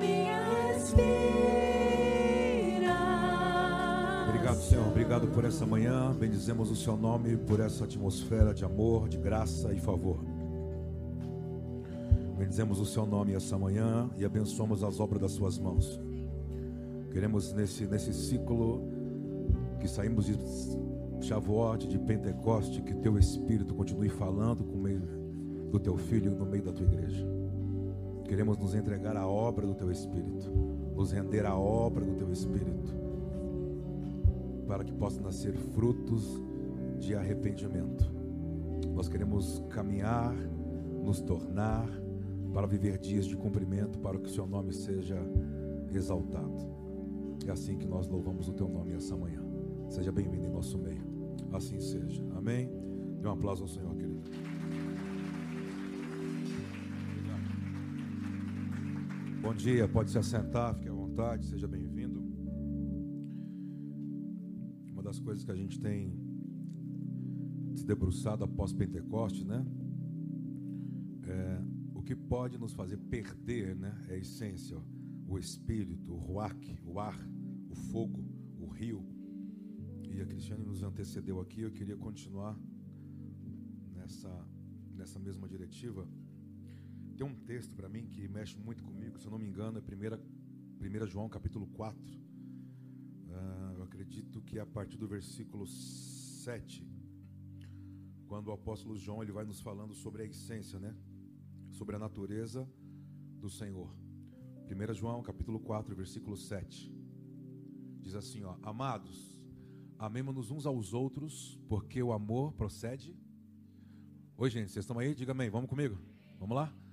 minha respiração. Obrigado, Senhor. Obrigado por essa manhã. Bendizemos o seu nome por essa atmosfera de amor, de graça e favor. Bendizemos o seu nome essa manhã e abençoamos as obras das suas mãos. Queremos nesse, nesse ciclo que saímos de Shavuot, de Pentecoste, que teu Espírito continue falando com o meio do teu Filho no meio da tua igreja. Queremos nos entregar à obra do teu Espírito, nos render à obra do teu Espírito, para que possam nascer frutos de arrependimento. Nós queremos caminhar, nos tornar, para viver dias de cumprimento, para que o seu nome seja exaltado. É assim que nós louvamos o teu nome essa manhã. Seja bem-vindo em nosso meio. Assim seja. Amém. Dê um aplauso ao Senhor, Bom dia, pode se assentar, fique à vontade, seja bem-vindo. Uma das coisas que a gente tem se debruçado após Pentecoste, né? É, o que pode nos fazer perder, né? É a essência, o espírito, o ruach, o ar, o fogo, o rio. E a Cristiane nos antecedeu aqui, eu queria continuar nessa, nessa mesma diretiva. Tem um texto para mim que mexe muito comigo, se eu não me engano, é 1, 1 João capítulo 4. Uh, eu acredito que é a partir do versículo 7, quando o apóstolo João ele vai nos falando sobre a essência, né? Sobre a natureza do Senhor. 1 João capítulo 4, versículo 7. Diz assim, ó: Amados, amemos-nos uns aos outros, porque o amor procede. Oi, gente, vocês estão aí? Diga amém. Vamos comigo? Vamos lá?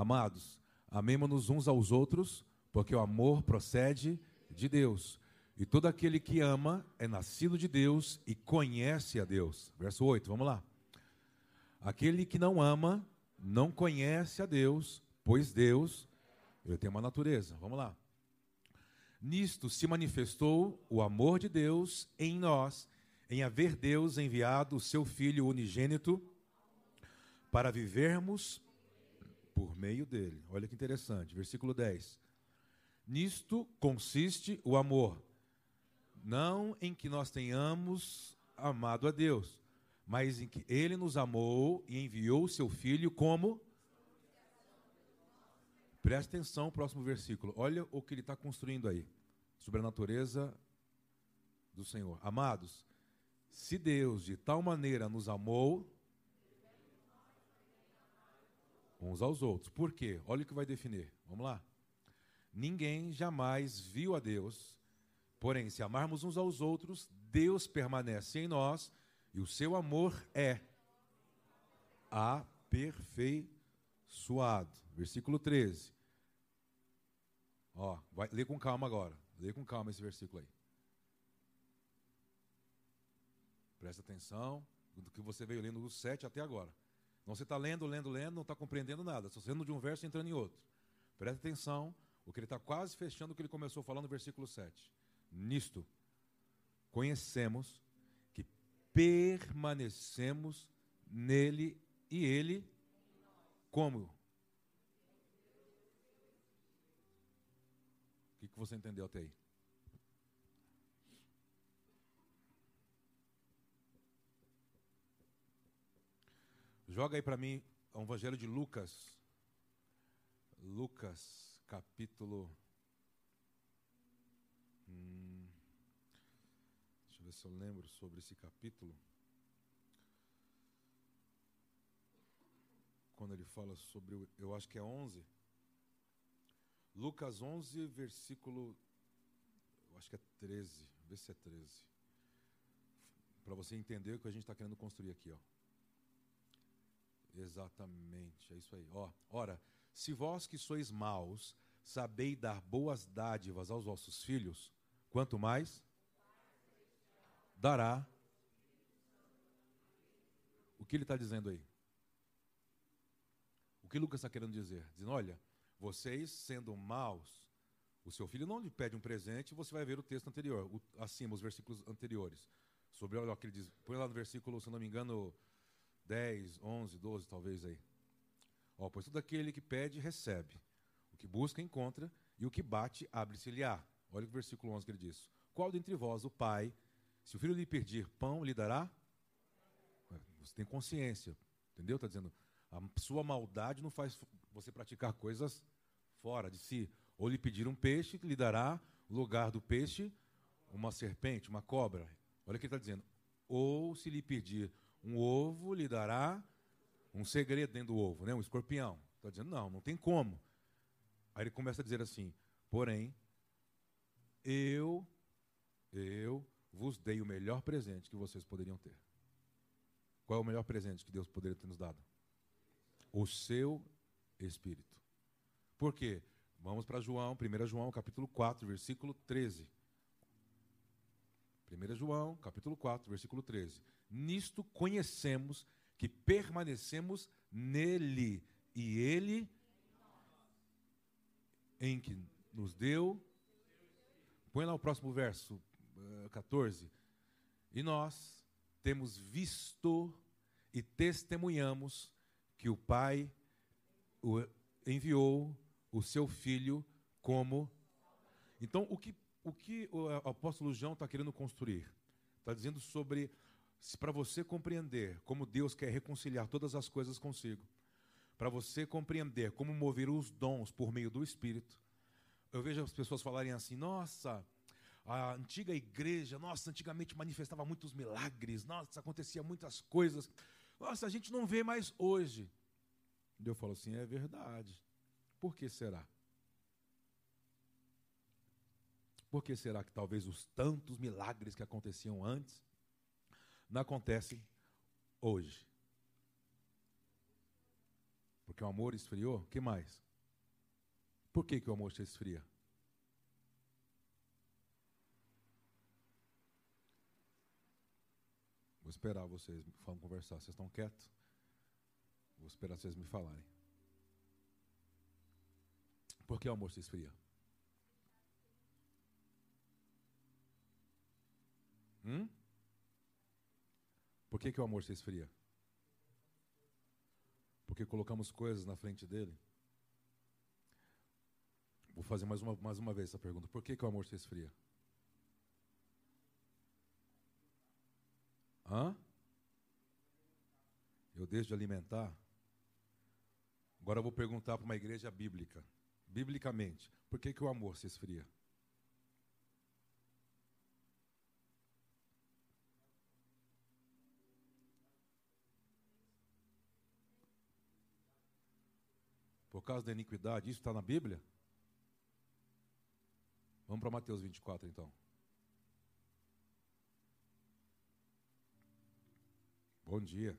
Amados, amemos-nos uns aos outros, porque o amor procede de Deus. E todo aquele que ama é nascido de Deus e conhece a Deus. Verso 8, vamos lá. Aquele que não ama não conhece a Deus, pois Deus, ele tem uma natureza. Vamos lá. Nisto se manifestou o amor de Deus em nós, em haver Deus enviado o seu Filho unigênito para vivermos por meio dele. Olha que interessante, versículo 10. Nisto consiste o amor, não em que nós tenhamos amado a Deus, mas em que ele nos amou e enviou o seu filho como. Preste atenção, próximo versículo. Olha o que ele está construindo aí, sobre a natureza do Senhor. Amados, se Deus de tal maneira nos amou, uns aos outros. Por quê? Olha o que vai definir. Vamos lá. Ninguém jamais viu a Deus, porém, se amarmos uns aos outros, Deus permanece em nós e o seu amor é aperfeiçoado. Versículo 13. Ó, vai, lê com calma agora. Lê com calma esse versículo aí. Presta atenção do que você veio lendo do 7 até agora. Então você está lendo, lendo, lendo, não está compreendendo nada. Está saindo de um verso e entrando em outro. Presta atenção, o que ele está quase fechando o que ele começou falando no versículo 7. Nisto, conhecemos que permanecemos nele e ele como? O que você entendeu até aí? Joga aí para mim o Evangelho de Lucas. Lucas, capítulo. Hum, deixa eu ver se eu lembro sobre esse capítulo. Quando ele fala sobre. Eu acho que é 11. Lucas 11, versículo. Eu acho que é 13. Vê se é 13. Para você entender o que a gente está querendo construir aqui, ó. Exatamente, é isso aí. Ó, ora, se vós que sois maus, sabeis dar boas dádivas aos vossos filhos, quanto mais dará. O que ele está dizendo aí? O que Lucas está querendo dizer? Dizendo, olha, vocês sendo maus, o seu filho não lhe pede um presente, você vai ver o texto anterior, o, acima, os versículos anteriores. Sobre olha, o que ele diz. Põe lá no versículo, se não me engano, 10, 11, 12 talvez aí. Pois todo aquele que pede, recebe. O que busca, encontra. E o que bate, abre-se-lhe-á. Olha o versículo 11 que ele diz. Qual dentre vós, o pai, se o filho lhe pedir pão, lhe dará? Você tem consciência, entendeu? Está dizendo, a sua maldade não faz você praticar coisas fora de si. Ou lhe pedir um peixe, lhe dará o lugar do peixe uma serpente, uma cobra. Olha o que ele está dizendo. Ou se lhe pedir um ovo, lhe dará um segredo dentro do ovo, né? um escorpião. Está dizendo, não, não tem como. Aí ele começa a dizer assim: porém, eu, eu vos dei o melhor presente que vocês poderiam ter. Qual é o melhor presente que Deus poderia ter nos dado? O seu Espírito. Por quê? Vamos para João, 1 João, capítulo 4, versículo 13. 1 João, capítulo 4, versículo 13. Nisto conhecemos que permanecemos nele e ele em que nos deu. Põe lá o próximo verso, 14. Eh, e nós temos visto e testemunhamos que o Pai enviou o seu Filho como. Então, o que, o, que o apóstolo João está querendo construir? Está dizendo sobre, para você compreender como Deus quer reconciliar todas as coisas consigo, para você compreender como mover os dons por meio do Espírito. Eu vejo as pessoas falarem assim: nossa, a antiga igreja, nossa, antigamente manifestava muitos milagres, nossa, acontecia muitas coisas. Nossa, a gente não vê mais hoje. Deus falou assim: é verdade. Por que será? Por que será que talvez os tantos milagres que aconteciam antes não acontecem hoje? Porque o amor esfriou? O que mais? Por que, que o amor se esfria? Vou esperar vocês vamos conversar. Vocês estão quietos? Vou esperar vocês me falarem. Por que o amor se esfria? Hum? Por que, que o amor se esfria? Porque colocamos coisas na frente dele. Vou fazer mais uma, mais uma vez essa pergunta. Por que, que o amor se esfria? Hã? Eu deixo de alimentar? Agora eu vou perguntar para uma igreja bíblica. Biblicamente, por que, que o amor se esfria? Por causa da iniquidade, isso está na Bíblia? Vamos para Mateus 24 então. Bom dia.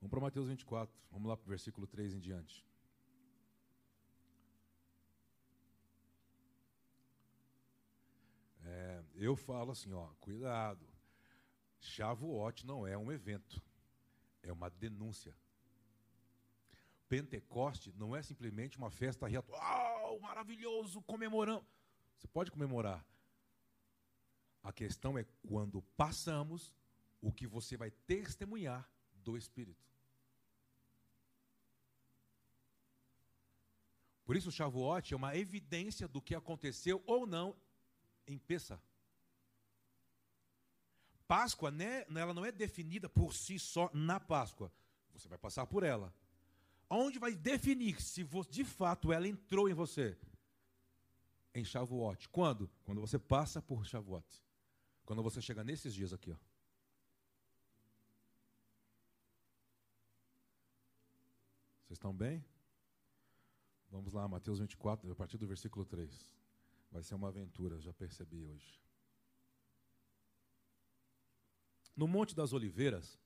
Vamos para Mateus 24. Vamos lá para o versículo 3 em diante. É, eu falo assim, ó, cuidado. Shavuot não é um evento, é uma denúncia. Pentecoste não é simplesmente uma festa ritual, maravilhoso, comemorando. Você pode comemorar, a questão é quando passamos, o que você vai testemunhar do Espírito. Por isso, o Shavuot é uma evidência do que aconteceu ou não em Pessa. Páscoa, né, ela não é definida por si só na Páscoa. Você vai passar por ela. Onde vai definir se de fato ela entrou em você? Em Shavuot. Quando? Quando você passa por Shavuot. Quando você chega nesses dias aqui, ó. Vocês estão bem? Vamos lá, Mateus 24, a partir do versículo 3. Vai ser uma aventura, já percebi hoje. No Monte das Oliveiras,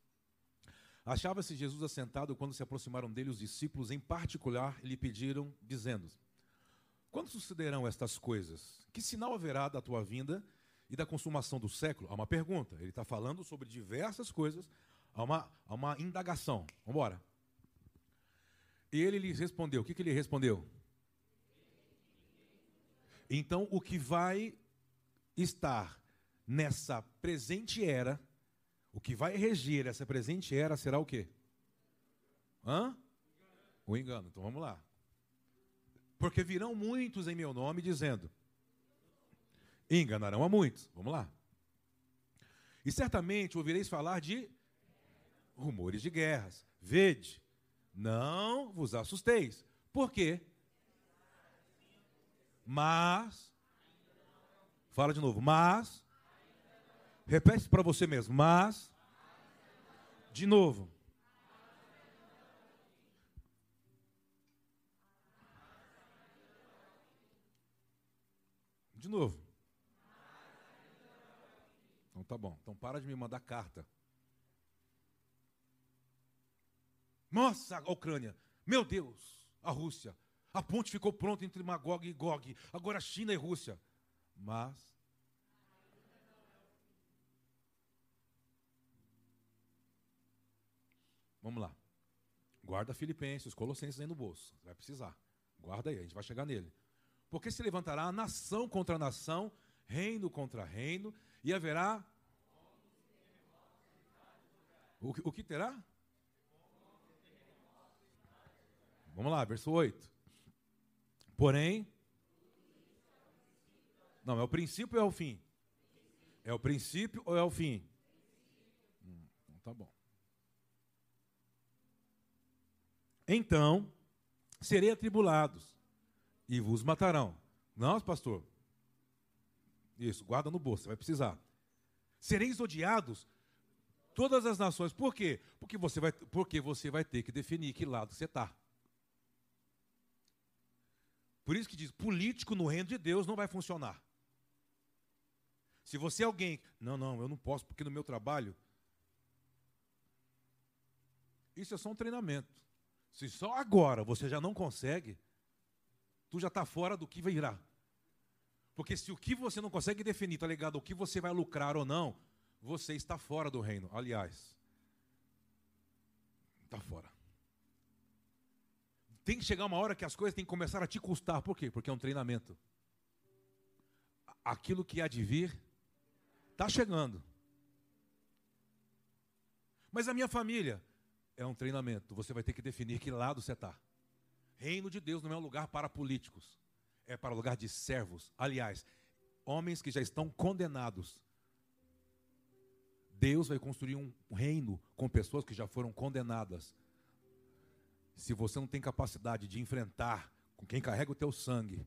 achava-se Jesus assentado quando se aproximaram dele os discípulos, em particular, lhe pediram, dizendo: Quando sucederão estas coisas? Que sinal haverá da tua vinda e da consumação do século, há uma pergunta. Ele está falando sobre diversas coisas, há uma, há uma indagação. Vamos embora. E ele lhes respondeu. O que, que ele respondeu? Então, o que vai estar nessa presente era, O que vai reger essa presente era será o quê? Hã? O engano. Então vamos lá. Porque virão muitos em meu nome dizendo: enganarão a muitos. Vamos lá. E certamente ouvireis falar de rumores de guerras. Vede, não vos assusteis. Por quê? Mas, fala de novo, mas, repete para você mesmo, mas, de novo. De novo. Então tá bom. Então para de me mandar carta. Nossa, a Ucrânia. Meu Deus, a Rússia. A ponte ficou pronta entre Magog e Gog. Agora China e Rússia. Mas. Vamos lá. Guarda Filipenses, Colossenses aí no bolso. Vai precisar. Guarda aí, a gente vai chegar nele. Porque se levantará nação contra nação, reino contra reino, e haverá. O, o que terá? Vamos lá, verso 8. Porém. Não, é o princípio ou é o fim? É o princípio ou é o fim? Hum, então tá bom. Então, serei atribulados e vos matarão. Não, pastor. Isso, guarda no bolso, você vai precisar. Sereis odiados todas as nações. Por quê? Porque você vai, porque você vai ter que definir que lado você está. Por isso que diz, político no reino de Deus não vai funcionar. Se você é alguém, não, não, eu não posso porque no meu trabalho. Isso é só um treinamento. Se só agora você já não consegue, tu já está fora do que virá. Porque se o que você não consegue definir está ligado ao que você vai lucrar ou não, você está fora do reino. Aliás, está fora. Tem que chegar uma hora que as coisas têm que começar a te custar. Por quê? Porque é um treinamento. Aquilo que há de vir está chegando. Mas a minha família é um treinamento. Você vai ter que definir que lado você está. Reino de Deus não é um lugar para políticos, é para lugar de servos. Aliás, homens que já estão condenados. Deus vai construir um reino com pessoas que já foram condenadas se você não tem capacidade de enfrentar com quem carrega o teu sangue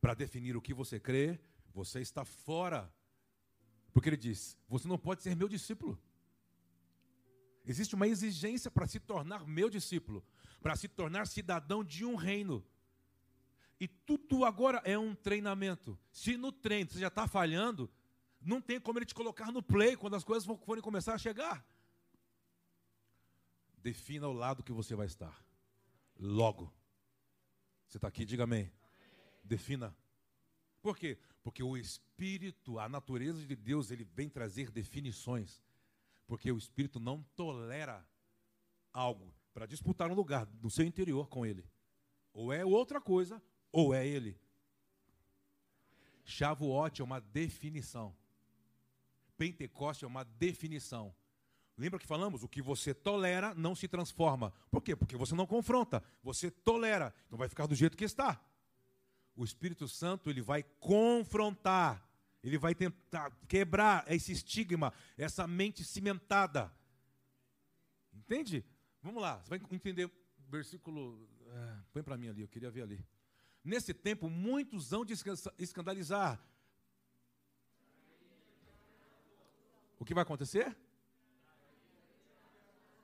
para definir o que você crê, você está fora. Porque ele diz: você não pode ser meu discípulo. Existe uma exigência para se tornar meu discípulo, para se tornar cidadão de um reino. E tudo agora é um treinamento. Se no treino você já está falhando, não tem como ele te colocar no play quando as coisas forem começar a chegar. Defina o lado que você vai estar. Logo. Você está aqui, diga amém. Defina. Por quê? Porque o Espírito, a natureza de Deus, ele vem trazer definições. Porque o Espírito não tolera algo para disputar um lugar no seu interior com ele. Ou é outra coisa, ou é ele. Shavuot é uma definição. Pentecoste é uma definição. Lembra que falamos? O que você tolera não se transforma. Por quê? Porque você não confronta, você tolera. Então vai ficar do jeito que está. O Espírito Santo, ele vai confrontar, ele vai tentar quebrar esse estigma, essa mente cimentada. Entende? Vamos lá, você vai entender o versículo. É, põe para mim ali, eu queria ver ali. Nesse tempo, muitos vão de escandalizar. O que vai acontecer?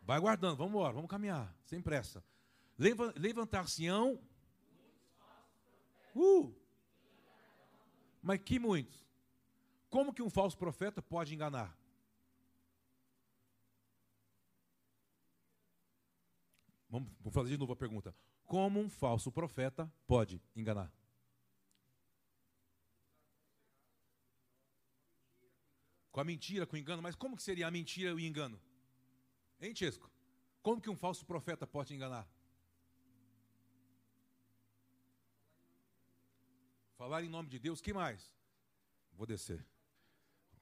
Vai guardando, vamos embora, vamos caminhar, sem pressa. Levantar-se-ão. Uh! Mas que muitos? Como que um falso profeta pode enganar? Vamos fazer de novo a pergunta. Como um falso profeta pode enganar? Com a mentira, com o engano, mas como que seria a mentira e o engano? Hein, Chesco? Como que um falso profeta pode enganar? Falar em nome de Deus, que mais? Vou descer.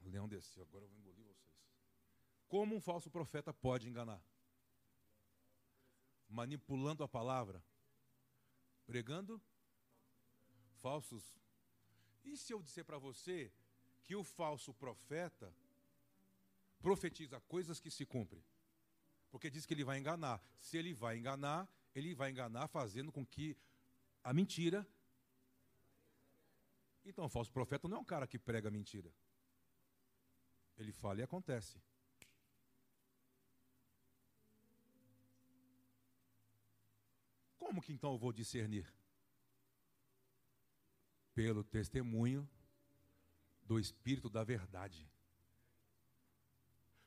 O leão desceu, agora eu vou engolir vocês. Como um falso profeta pode enganar? Manipulando a palavra, pregando falsos. E se eu disser para você que o falso profeta profetiza coisas que se cumprem? Porque diz que ele vai enganar. Se ele vai enganar, ele vai enganar fazendo com que a mentira. Então, o falso profeta não é um cara que prega mentira. Ele fala e acontece. Como que então eu vou discernir? Pelo testemunho do Espírito da Verdade.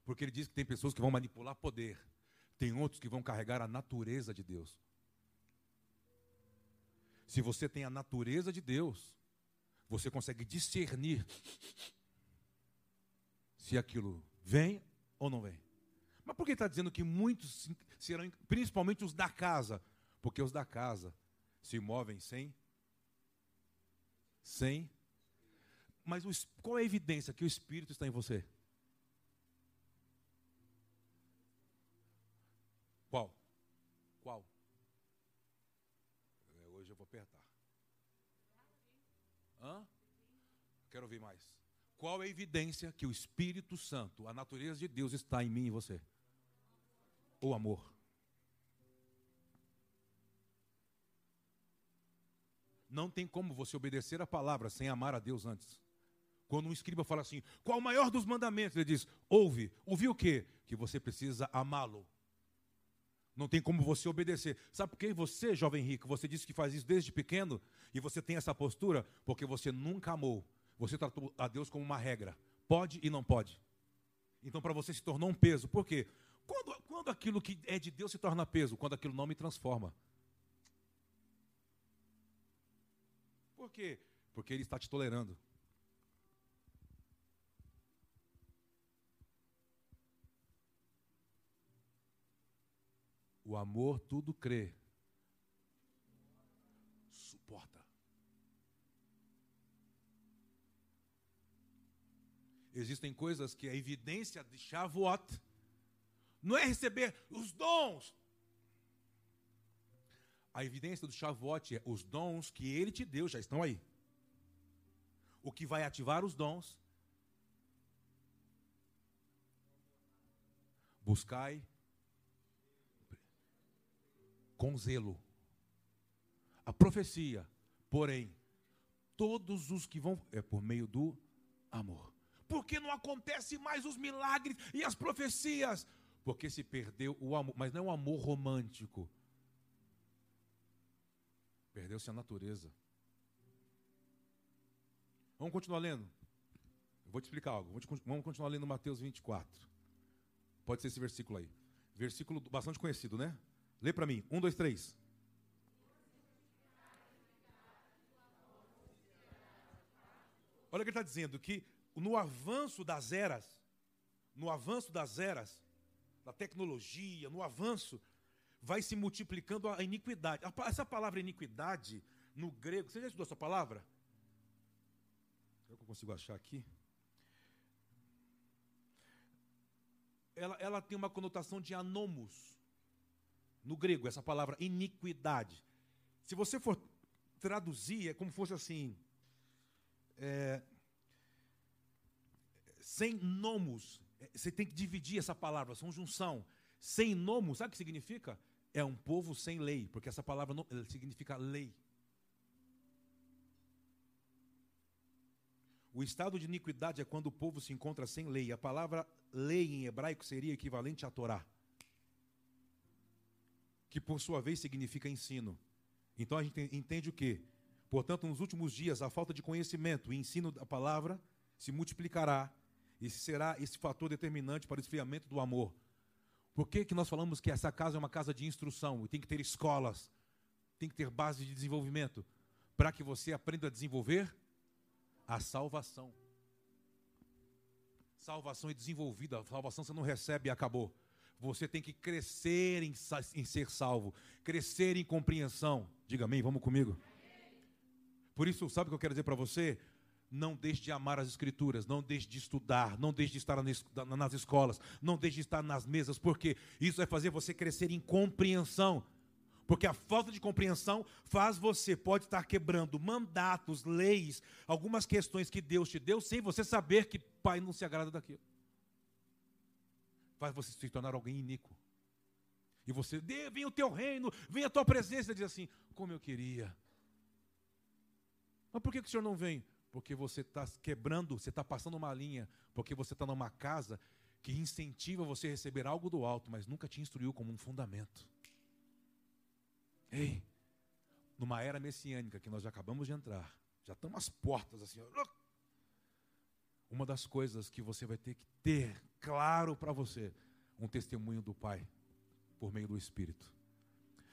Porque ele diz que tem pessoas que vão manipular poder, tem outros que vão carregar a natureza de Deus. Se você tem a natureza de Deus, você consegue discernir se aquilo vem ou não vem. Mas por que está dizendo que muitos serão, principalmente os da casa? Porque os da casa se movem sem. Sem. Mas o, qual é a evidência que o Espírito está em você? Qual? Qual? É, hoje eu vou apertar. Hã? Quero ouvir mais. Qual é a evidência que o Espírito Santo, a natureza de Deus, está em mim e você? O amor. Não tem como você obedecer a palavra sem amar a Deus antes. Quando um escriba fala assim, qual o maior dos mandamentos? Ele diz, ouve. Ouve o quê? Que você precisa amá-lo. Não tem como você obedecer. Sabe por que você, jovem rico, você disse que faz isso desde pequeno e você tem essa postura? Porque você nunca amou. Você tratou a Deus como uma regra. Pode e não pode. Então, para você se tornou um peso. Por quê? Quando, quando aquilo que é de Deus se torna peso? Quando aquilo não me transforma. Por quê? Porque Ele está te tolerando. O amor tudo crê, suporta. Existem coisas que a evidência de Shavuot não é receber os dons. A evidência do Shavuot é os dons que ele te deu, já estão aí. O que vai ativar os dons? Buscai com zelo. A profecia, porém, todos os que vão é por meio do amor. Porque não acontece mais os milagres e as profecias? Porque se perdeu o amor, mas não é um amor romântico. Perdeu-se a natureza. Vamos continuar lendo. Eu vou te explicar algo. Vamos continuar lendo Mateus 24. Pode ser esse versículo aí. Versículo bastante conhecido, né? Lê para mim. Um, dois, três. Olha o que ele está dizendo: que no avanço das eras, no avanço das eras, da tecnologia, no avanço, vai se multiplicando a iniquidade. Essa palavra iniquidade, no grego, você já estudou essa palavra? Será que eu consigo achar aqui? Ela, ela tem uma conotação de anomos no grego, essa palavra iniquidade. Se você for traduzir, é como fosse assim: é, sem nomos. É, você tem que dividir essa palavra, são junção. Sem nomos, sabe o que significa? É um povo sem lei, porque essa palavra significa lei. O estado de iniquidade é quando o povo se encontra sem lei. A palavra lei em hebraico seria equivalente a Torá que por sua vez significa ensino. Então a gente entende o que? Portanto, nos últimos dias, a falta de conhecimento e ensino da palavra se multiplicará e será esse fator determinante para o esfriamento do amor. Por que, que nós falamos que essa casa é uma casa de instrução e tem que ter escolas, tem que ter base de desenvolvimento, para que você aprenda a desenvolver a salvação? Salvação é desenvolvida, salvação você não recebe e acabou. Você tem que crescer em, em ser salvo, crescer em compreensão. Diga amém, vamos comigo. Por isso, sabe o que eu quero dizer para você? Não deixe de amar as Escrituras, não deixe de estudar, não deixe de estar nas escolas, não deixe de estar nas mesas, porque isso vai fazer você crescer em compreensão. Porque a falta de compreensão faz você, pode estar quebrando mandatos, leis, algumas questões que Deus te deu, sem você saber que Pai não se agrada daquilo. Faz você se tornar alguém iníquo. E você, vem o teu reino, vem a tua presença, diz assim, como eu queria. Mas por que, que o senhor não vem? Porque você está quebrando, você está passando uma linha, porque você está numa casa que incentiva você a receber algo do alto, mas nunca te instruiu como um fundamento. Ei, numa era messiânica que nós já acabamos de entrar, já estamos às portas assim. Uma das coisas que você vai ter que ter claro para você, um testemunho do Pai por meio do Espírito.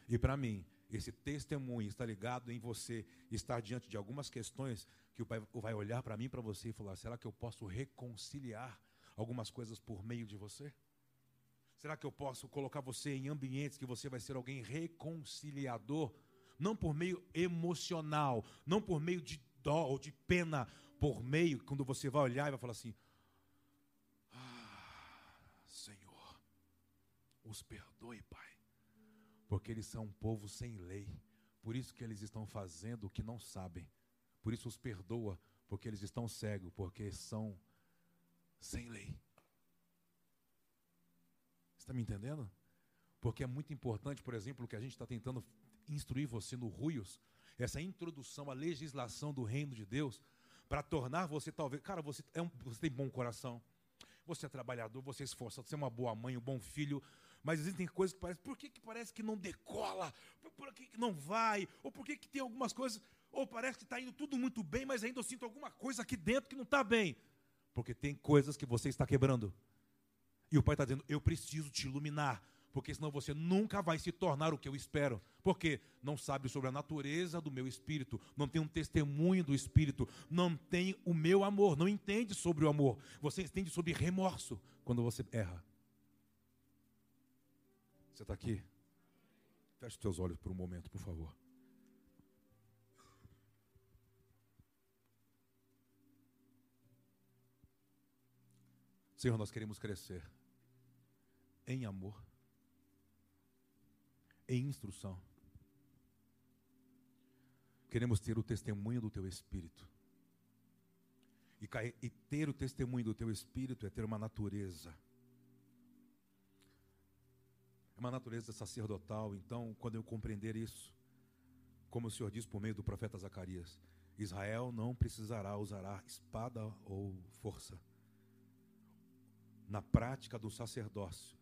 E para mim, esse testemunho está ligado em você estar diante de algumas questões que o Pai vai olhar para mim, para você e falar: será que eu posso reconciliar algumas coisas por meio de você? Será que eu posso colocar você em ambientes que você vai ser alguém reconciliador? Não por meio emocional, não por meio de dó ou de pena, por meio, quando você vai olhar e vai falar assim: ah, Senhor, os perdoe, Pai, porque eles são um povo sem lei, por isso que eles estão fazendo o que não sabem, por isso os perdoa, porque eles estão cegos, porque são sem lei. Está me entendendo? Porque é muito importante, por exemplo, que a gente está tentando instruir você no Ruios, essa introdução à legislação do reino de Deus, para tornar você talvez. Cara, você, é um, você tem bom coração, você é trabalhador, você é esforçado, você é uma boa mãe, um bom filho, mas existem coisas que parecem. Por que, que parece que não decola? Por, que, que não vai? Ou por que, que tem algumas coisas. Ou parece que está indo tudo muito bem, mas ainda eu sinto alguma coisa aqui dentro que não está bem. Porque tem coisas que você está quebrando. E o Pai está dizendo: Eu preciso te iluminar, porque senão você nunca vai se tornar o que eu espero. Porque não sabe sobre a natureza do meu espírito, não tem um testemunho do espírito, não tem o meu amor, não entende sobre o amor. Você entende sobre remorso quando você erra. Você está aqui? Feche os teus olhos por um momento, por favor. Senhor, nós queremos crescer em amor, em instrução. Queremos ter o testemunho do teu Espírito. E, ter o testemunho do teu Espírito é ter uma natureza. É uma natureza sacerdotal. Então, quando eu compreender isso, como o Senhor diz por meio do profeta Zacarias, Israel não precisará usar espada ou força. Na prática do sacerdócio,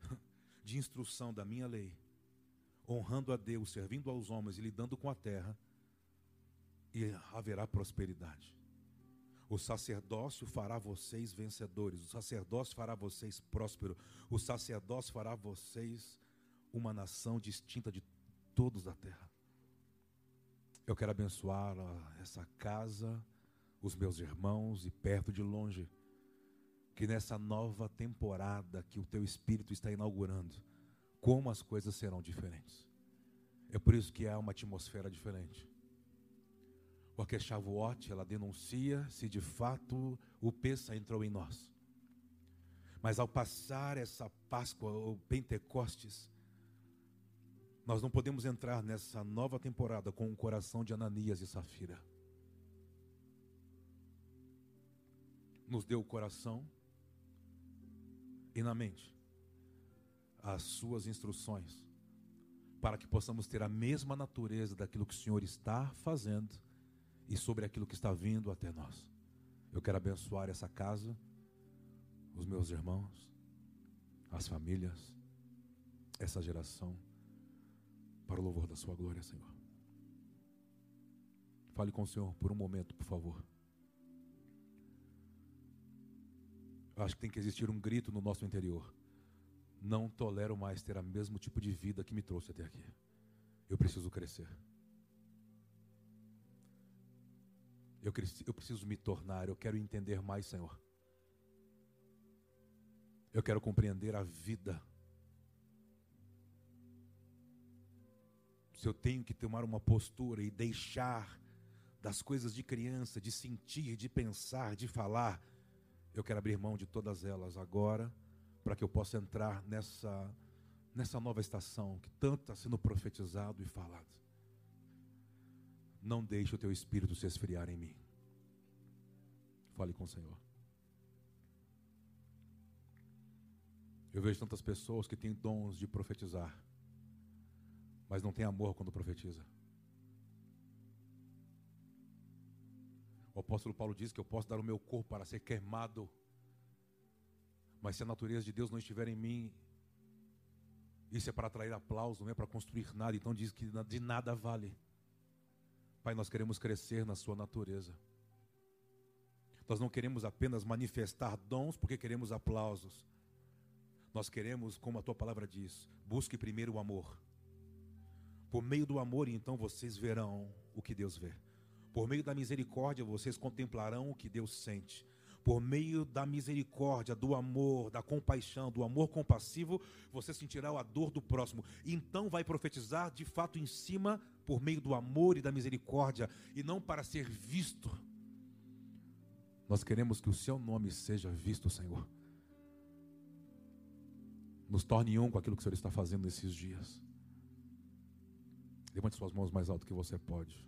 de instrução da minha lei, honrando a Deus, servindo aos homens e lidando com a terra, e haverá prosperidade. O sacerdócio fará vocês vencedores, o sacerdócio fará vocês prósperos, o sacerdócio fará vocês uma nação distinta de todos da terra. Eu quero abençoar essa casa, os meus irmãos e perto de longe que nessa nova temporada que o teu Espírito está inaugurando, como as coisas serão diferentes. É por isso que há uma atmosfera diferente. Porque Shavuot, ela denuncia se de fato o Peça entrou em nós. Mas ao passar essa Páscoa ou Pentecostes, nós não podemos entrar nessa nova temporada com o coração de Ananias e Safira. Nos deu o coração e na mente as suas instruções, para que possamos ter a mesma natureza daquilo que o Senhor está fazendo e sobre aquilo que está vindo até nós. Eu quero abençoar essa casa, os meus irmãos, as famílias, essa geração, para o louvor da Sua glória, Senhor. Fale com o Senhor por um momento, por favor. Eu acho que tem que existir um grito no nosso interior. Não tolero mais ter o mesmo tipo de vida que me trouxe até aqui. Eu preciso crescer. Eu, eu preciso me tornar, eu quero entender mais, Senhor. Eu quero compreender a vida. Se eu tenho que tomar uma postura e deixar das coisas de criança, de sentir, de pensar, de falar. Eu quero abrir mão de todas elas agora, para que eu possa entrar nessa, nessa nova estação que tanto está sendo profetizado e falado. Não deixe o teu espírito se esfriar em mim. Fale com o Senhor. Eu vejo tantas pessoas que têm dons de profetizar, mas não têm amor quando profetiza. O apóstolo Paulo diz que eu posso dar o meu corpo para ser queimado, mas se a natureza de Deus não estiver em mim, isso é para atrair aplauso, não é para construir nada. Então diz que de nada vale. Pai, nós queremos crescer na Sua natureza. Nós não queremos apenas manifestar dons porque queremos aplausos. Nós queremos, como a tua palavra diz, busque primeiro o amor. Por meio do amor, então vocês verão o que Deus vê. Por meio da misericórdia, vocês contemplarão o que Deus sente. Por meio da misericórdia, do amor, da compaixão, do amor compassivo, você sentirá a dor do próximo. Então vai profetizar de fato em cima, por meio do amor e da misericórdia, e não para ser visto. Nós queremos que o seu nome seja visto, Senhor. Nos torne um com aquilo que o Senhor está fazendo nesses dias. Levante suas mãos mais alto que você pode.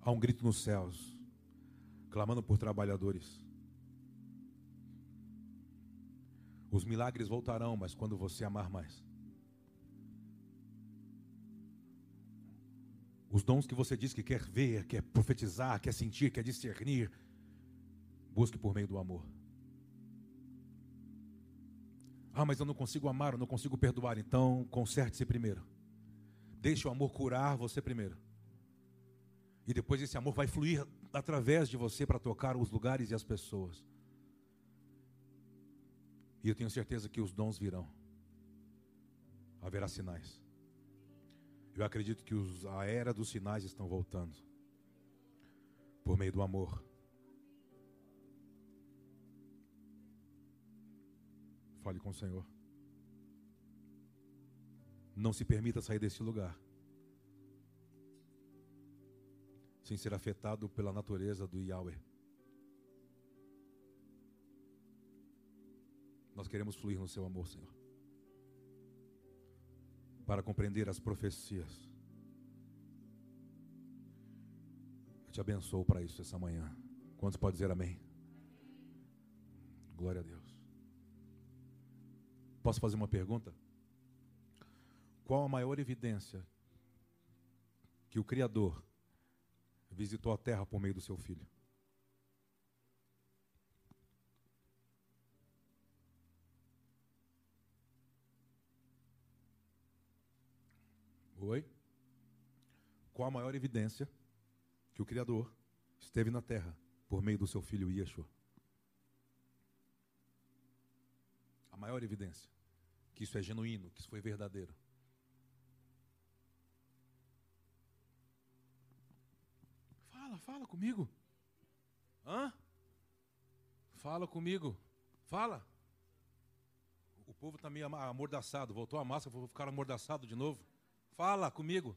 Há um grito nos céus, clamando por trabalhadores. Os milagres voltarão, mas quando você amar mais. Os dons que você diz que quer ver, quer profetizar, quer sentir, quer discernir, busque por meio do amor. Ah, mas eu não consigo amar, eu não consigo perdoar. Então, conserte-se primeiro. Deixe o amor curar você primeiro. E depois esse amor vai fluir através de você para tocar os lugares e as pessoas. E eu tenho certeza que os dons virão. Haverá sinais. Eu acredito que os, a era dos sinais estão voltando. Por meio do amor. Fale com o Senhor. Não se permita sair desse lugar sem ser afetado pela natureza do Yahweh. Nós queremos fluir no seu amor, Senhor para compreender as profecias. Eu te abençoo para isso essa manhã. Quantos pode dizer amém? Glória a Deus. Posso fazer uma pergunta? Qual a maior evidência que o Criador visitou a terra por meio do seu filho? Oi? Qual a maior evidência que o Criador esteve na terra por meio do seu filho Yeshua? A maior evidência que isso é genuíno, que isso foi verdadeiro. Fala, fala comigo. Hã? Fala comigo. Fala. O povo está meio amordaçado. Voltou a massa, vou ficar amordaçado de novo. Fala comigo.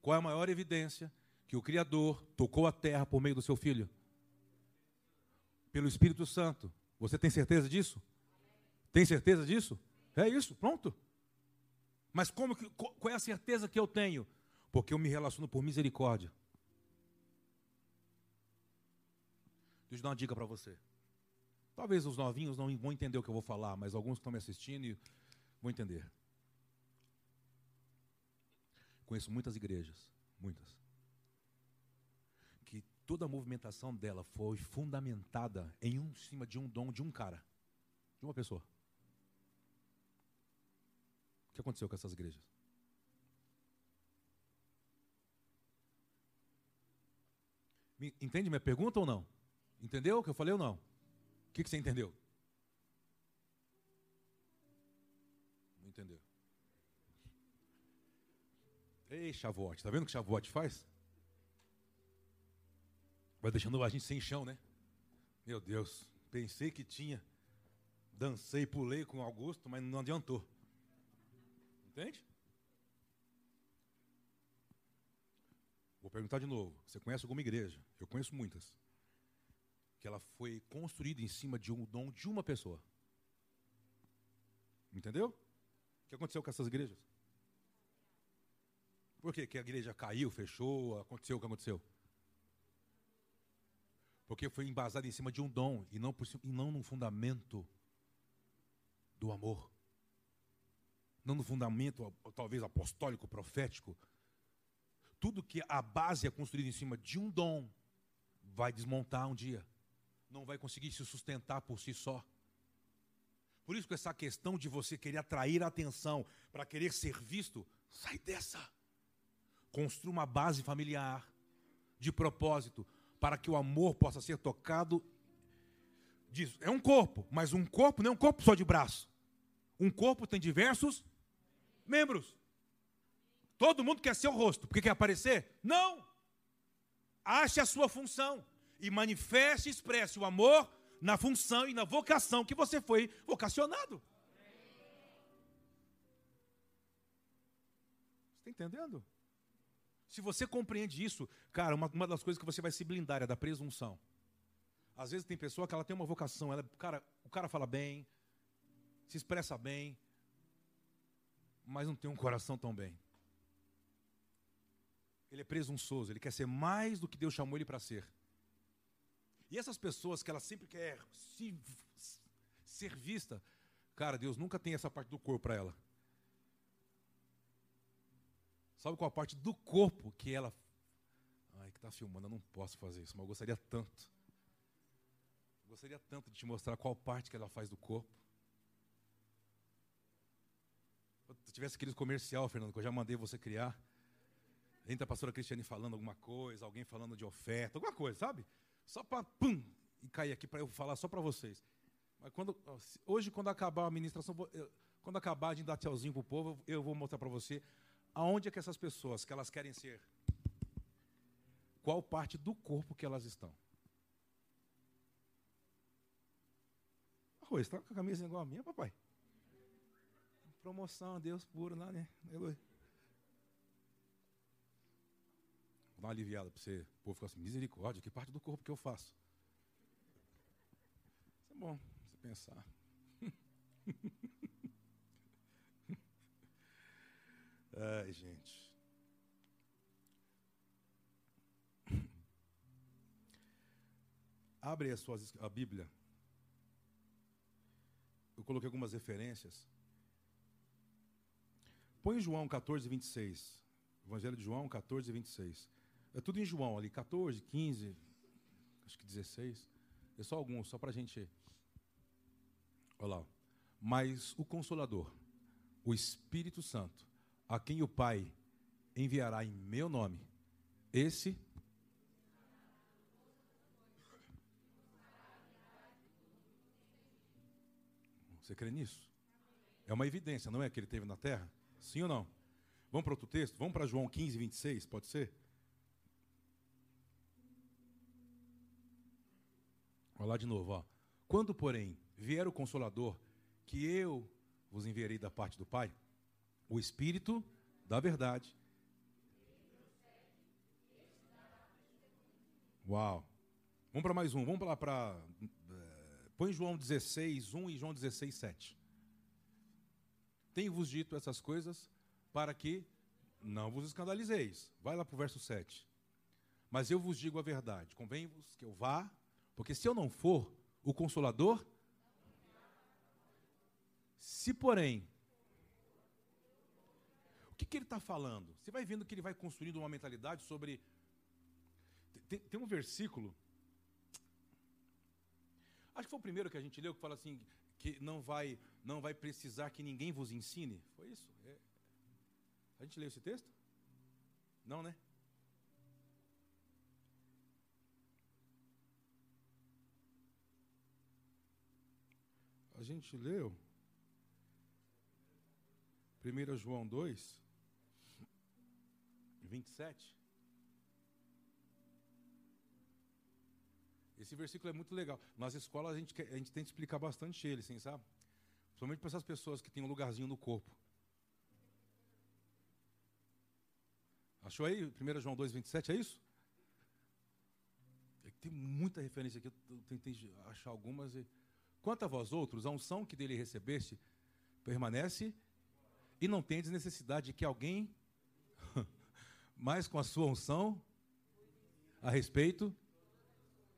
Qual é a maior evidência que o Criador tocou a terra por meio do seu Filho? Pelo Espírito Santo. Você tem certeza disso? Tem certeza disso? É isso, pronto. Mas como que, qual é a certeza que eu tenho? Porque eu me relaciono por misericórdia. Deixa eu dar uma dica para você. Talvez os novinhos não vão entender o que eu vou falar, mas alguns que estão me assistindo vão entender. Conheço muitas igrejas, muitas, que toda a movimentação dela foi fundamentada em um cima de um dom de um cara, de uma pessoa. O que aconteceu com essas igrejas? Entende minha pergunta ou não? Entendeu o que eu falei ou não? O que, que você entendeu? Não entendeu. Ei, Chavote, tá vendo o que Chavote faz? Vai deixando a gente sem chão, né? Meu Deus, pensei que tinha. Dancei, pulei com Augusto, mas não adiantou. Entende? Vou perguntar de novo. Você conhece alguma igreja? Eu conheço muitas. Que ela foi construída em cima de um dom de uma pessoa. Entendeu? O que aconteceu com essas igrejas? Por quê? Que a igreja caiu, fechou, aconteceu o que aconteceu? Porque foi embasada em cima de um dom e não, por, e não num fundamento do amor. Não no fundamento, talvez, apostólico, profético. Tudo que a base é construída em cima de um dom vai desmontar um dia. Não vai conseguir se sustentar por si só. Por isso que essa questão de você querer atrair a atenção para querer ser visto, sai dessa. Construa uma base familiar de propósito para que o amor possa ser tocado. É um corpo, mas um corpo não é um corpo só de braço. Um corpo tem diversos membros. Todo mundo quer ser o rosto, porque quer aparecer? Não! Ache a sua função e manifeste e expresse o amor na função e na vocação que você foi vocacionado. Você está entendendo? Se você compreende isso, cara, uma, uma das coisas que você vai se blindar é da presunção. Às vezes tem pessoa que ela tem uma vocação, ela, cara, o cara fala bem, se expressa bem, mas não tem um coração tão bem. Ele é presunçoso, ele quer ser mais do que Deus chamou ele para ser. E essas pessoas que ela sempre quer se, ser vista, cara, Deus nunca tem essa parte do corpo para ela. Sabe qual a parte do corpo que ela. Ai, que está filmando, eu não posso fazer isso, mas eu gostaria tanto. Eu gostaria tanto de te mostrar qual parte que ela faz do corpo. Se tivesse aquele comercial, Fernando, que eu já mandei você criar. Entra a pastora Cristiane falando alguma coisa, alguém falando de oferta, alguma coisa, sabe? Só para pum e cair aqui para eu falar só para vocês. Mas quando hoje quando acabar a ministração, quando acabar de dar tchauzinho pro povo, eu vou mostrar para você aonde é que essas pessoas que elas querem ser, qual parte do corpo que elas estão. Arroz, está com a camisa igual a minha, papai? Promoção, Deus puro lá, né? Aleluia. Vou dar uma aliviada para você. O povo fica assim, misericórdia, que parte do corpo que eu faço? Isso é bom, você pensar. Ai, gente. Abre a, suas, a Bíblia. Eu coloquei algumas referências. Põe João 14, 26. Evangelho de João 14, 26. É tudo em João ali, 14, 15, acho que 16. É só alguns, só para a gente. Olha lá. Mas o Consolador, o Espírito Santo, a quem o Pai enviará em meu nome, esse Você crê nisso? É uma evidência, não é que ele teve na terra? Sim ou não? Vamos para outro texto? Vamos para João 15, 26, pode ser? Olha lá de novo, ó. Quando, porém, vier o Consolador, que eu vos enviarei da parte do Pai, o Espírito da verdade. Uau. Vamos para mais um. Vamos lá para. É, põe João 16, 1 e João 16, 7. Tenho-vos dito essas coisas para que não vos escandalizeis. Vai lá para o verso 7. Mas eu vos digo a verdade. Convém-vos que eu vá, porque se eu não for, o Consolador. Se, porém, que, que ele está falando? Você vai vendo que ele vai construindo uma mentalidade sobre. Tem, tem, um versículo. Acho que foi o primeiro que a gente leu que fala assim: que não vai, não vai precisar que ninguém vos ensine. Foi isso? É. A gente leu esse texto? Não, né? A gente leu 1 João 2, 27. Esse versículo é muito legal. Nas escolas a gente, a gente que explicar bastante ele, assim, sabe? Principalmente para essas pessoas que têm um lugarzinho no corpo. Achou aí? 1 João 2, 27, é isso? É tem muita referência aqui, eu tentei achar algumas. E... Quanto a vós outros, a unção que dele recebeste permanece e não tendes necessidade de que alguém, mais com a sua unção, a respeito.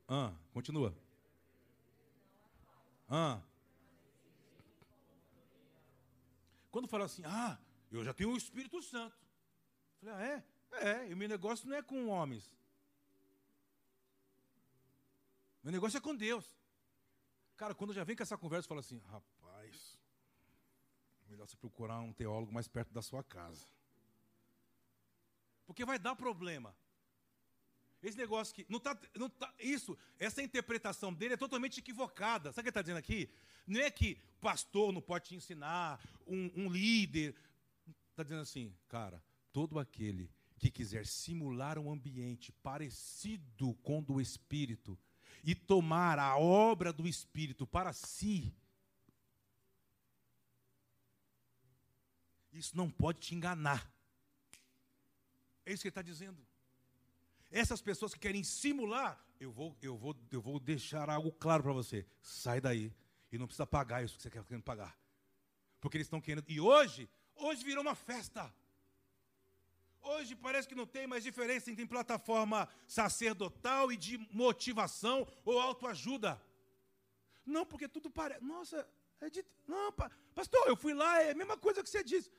Ah, continua. Ah. Quando fala assim, ah, eu já tenho o Espírito Santo. Eu falei, ah, é? É, e o meu negócio não é com homens. Meu negócio é com Deus. Cara, quando já vem com essa conversa, fala assim, rapaz, melhor você procurar um teólogo mais perto da sua casa. Porque vai dar problema. Esse negócio que. Não tá, não tá, isso, essa interpretação dele é totalmente equivocada. Sabe o que ele está dizendo aqui? Não é que o pastor não pode te ensinar, um, um líder. Está dizendo assim, cara, todo aquele que quiser simular um ambiente parecido com o do Espírito e tomar a obra do Espírito para si, isso não pode te enganar. É isso que ele está dizendo. Essas pessoas que querem simular, eu vou, eu vou, eu vou deixar algo claro para você. Sai daí e não precisa pagar isso que você quer querendo pagar. Porque eles estão querendo. E hoje, hoje virou uma festa. Hoje parece que não tem mais diferença entre plataforma sacerdotal e de motivação ou autoajuda. Não, porque tudo parece. Nossa, é de. Não, pastor, eu fui lá, é a mesma coisa que você disse.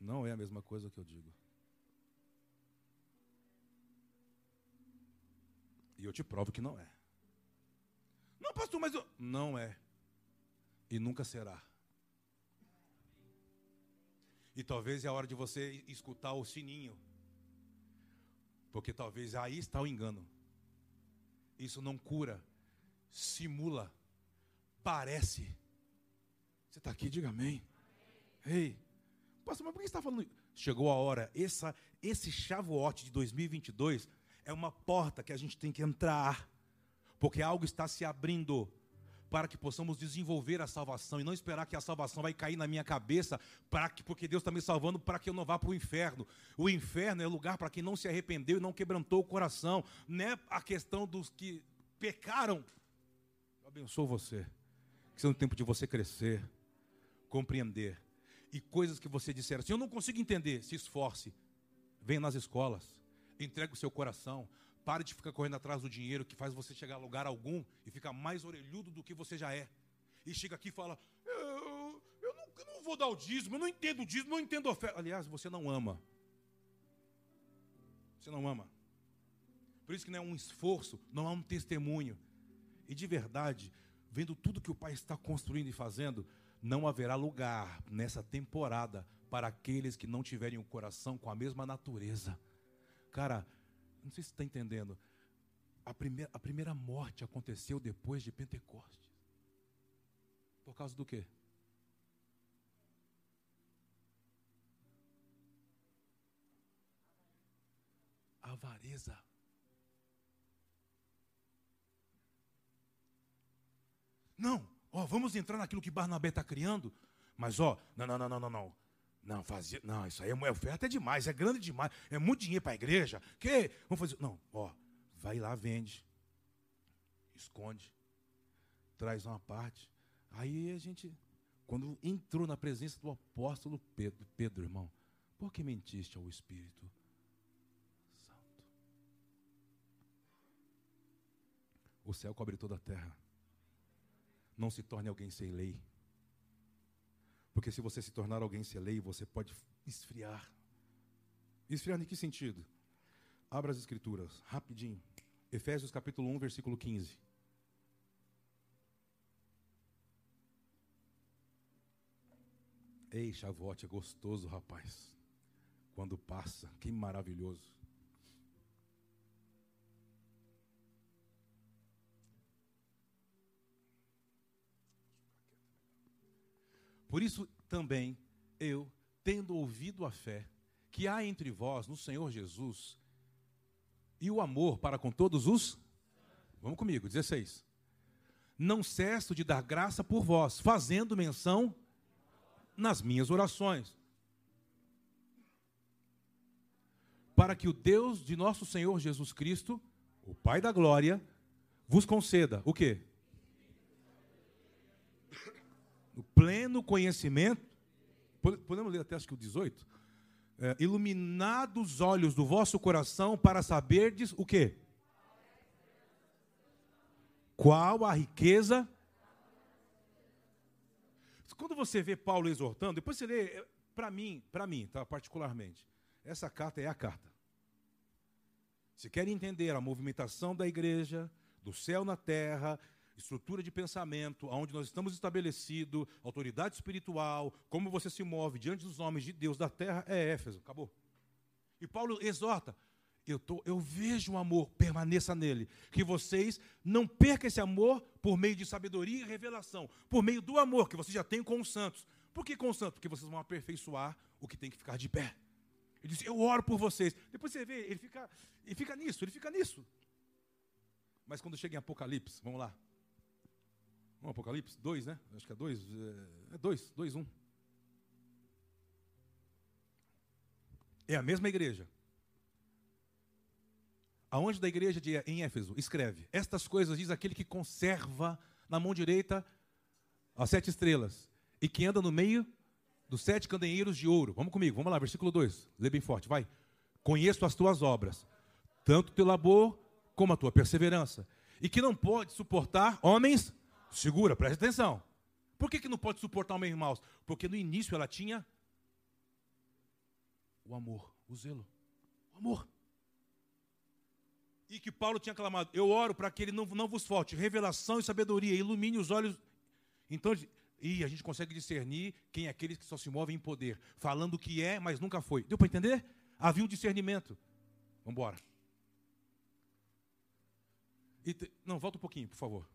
Não é a mesma coisa que eu digo. E eu te provo que não é. Não, pastor, mas eu. Não é. E nunca será. E talvez é a hora de você escutar o sininho. Porque talvez aí está o engano. Isso não cura, simula, parece. Você está aqui, diga amém. Ei, pastor, mas por que você está falando? Chegou a hora, essa, esse chavote de 2022 é uma porta que a gente tem que entrar, porque algo está se abrindo para que possamos desenvolver a salvação e não esperar que a salvação vai cair na minha cabeça, para que, porque Deus está me salvando para que eu não vá para o inferno. O inferno é lugar para quem não se arrependeu e não quebrantou o coração, não é a questão dos que pecaram. Eu abençoo você, que seja um tempo de você crescer, compreender, e coisas que você disser assim, eu não consigo entender, se esforce, venha nas escolas, entregue o seu coração. Pare de ficar correndo atrás do dinheiro que faz você chegar a lugar algum e ficar mais orelhudo do que você já é. E chega aqui e fala: eu, eu, não, eu não vou dar o dízimo, eu não entendo o dízimo, não entendo oferta. Aliás, você não ama. Você não ama. Por isso que não é um esforço, não há um testemunho. E de verdade, vendo tudo que o Pai está construindo e fazendo, não haverá lugar nessa temporada para aqueles que não tiverem o coração com a mesma natureza. Cara, não sei se você está entendendo. A primeira, a primeira morte aconteceu depois de Pentecostes. Por causa do quê? Avareza. Não, ó, vamos entrar naquilo que Barnabé está criando, mas ó, não, não, não, não, não, não. Não, fazia. Não, isso aí é oferta é demais, é grande demais, é muito dinheiro para a igreja. Que? Vamos fazer. Não, ó, vai lá, vende. Esconde. Traz uma parte. Aí a gente, quando entrou na presença do apóstolo Pedro, Pedro, irmão, por que mentiste ao Espírito Santo? O céu cobre toda a terra. Não se torne alguém sem lei. Porque se você se tornar alguém sem lei, você pode esfriar. Esfriar em que sentido? Abra as escrituras, rapidinho. Efésios capítulo 1, versículo 15. Ei, chavote, é gostoso, rapaz. Quando passa, que maravilhoso. Por isso também eu, tendo ouvido a fé que há entre vós no Senhor Jesus e o amor para com todos os. Vamos comigo, 16. Não cesso de dar graça por vós, fazendo menção nas minhas orações. para que o Deus de nosso Senhor Jesus Cristo, o Pai da glória, vos conceda o quê? O pleno conhecimento. Podemos ler até acho que o 18? É, iluminados os olhos do vosso coração para saberdes o quê? Qual a riqueza? Quando você vê Paulo exortando, depois você lê, é, para mim, para mim, tá, particularmente, essa carta é a carta. Se quer entender a movimentação da igreja, do céu na terra, estrutura de pensamento, aonde nós estamos estabelecidos, autoridade espiritual, como você se move diante dos homens de Deus da terra, é Éfeso. Acabou. E Paulo exorta: eu, tô, eu vejo o amor, permaneça nele. Que vocês não percam esse amor por meio de sabedoria e revelação, por meio do amor que vocês já têm com os santos. Por que com os santos? Porque vocês vão aperfeiçoar o que tem que ficar de pé. Ele diz, eu oro por vocês. Depois você vê, ele fica, ele fica nisso, ele fica nisso. Mas quando chega em Apocalipse, vamos lá. Vamos Apocalipse 2, né? Acho que é 2. É 2, 2, 1. É a mesma igreja. Aonde da igreja de, em Éfeso? Escreve: Estas coisas diz aquele que conserva na mão direita as sete estrelas e que anda no meio dos sete candeeiros de ouro. Vamos comigo, vamos lá, versículo 2. Lê bem forte, vai. Conheço as tuas obras, tanto teu labor como a tua perseverança, e que não pode suportar homens. Segura, preste atenção. Por que, que não pode suportar homens maus? Porque no início ela tinha o amor, o zelo. O amor e que Paulo tinha clamado: Eu oro para que ele não, não vos falte revelação e sabedoria, ilumine os olhos. Então, e a gente consegue discernir quem é aqueles que só se movem em poder, falando o que é, mas nunca foi. Deu para entender? Havia um discernimento. Vamos embora. Não, volta um pouquinho, por favor.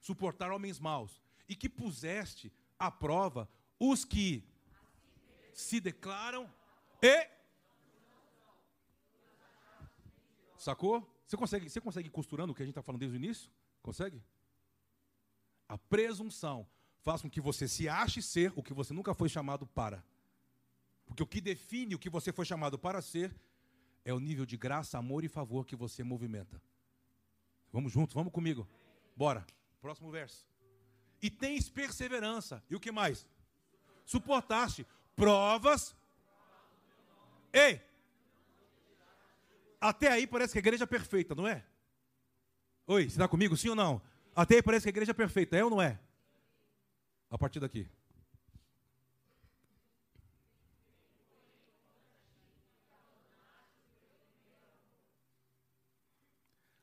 Suportar homens maus. E que puseste à prova os que se declaram e Sacou? Você consegue, você consegue ir costurando o que a gente está falando desde o início? Consegue? A presunção faz com que você se ache ser o que você nunca foi chamado para. Porque o que define o que você foi chamado para ser é o nível de graça, amor e favor que você movimenta. Vamos juntos, vamos comigo. Bora. Próximo verso. E tens perseverança. E o que mais? Suportaste provas. Ei, até aí parece que a igreja é perfeita, não é? Oi, você está comigo, sim ou não? Até aí parece que a igreja é perfeita, é ou não é? A partir daqui.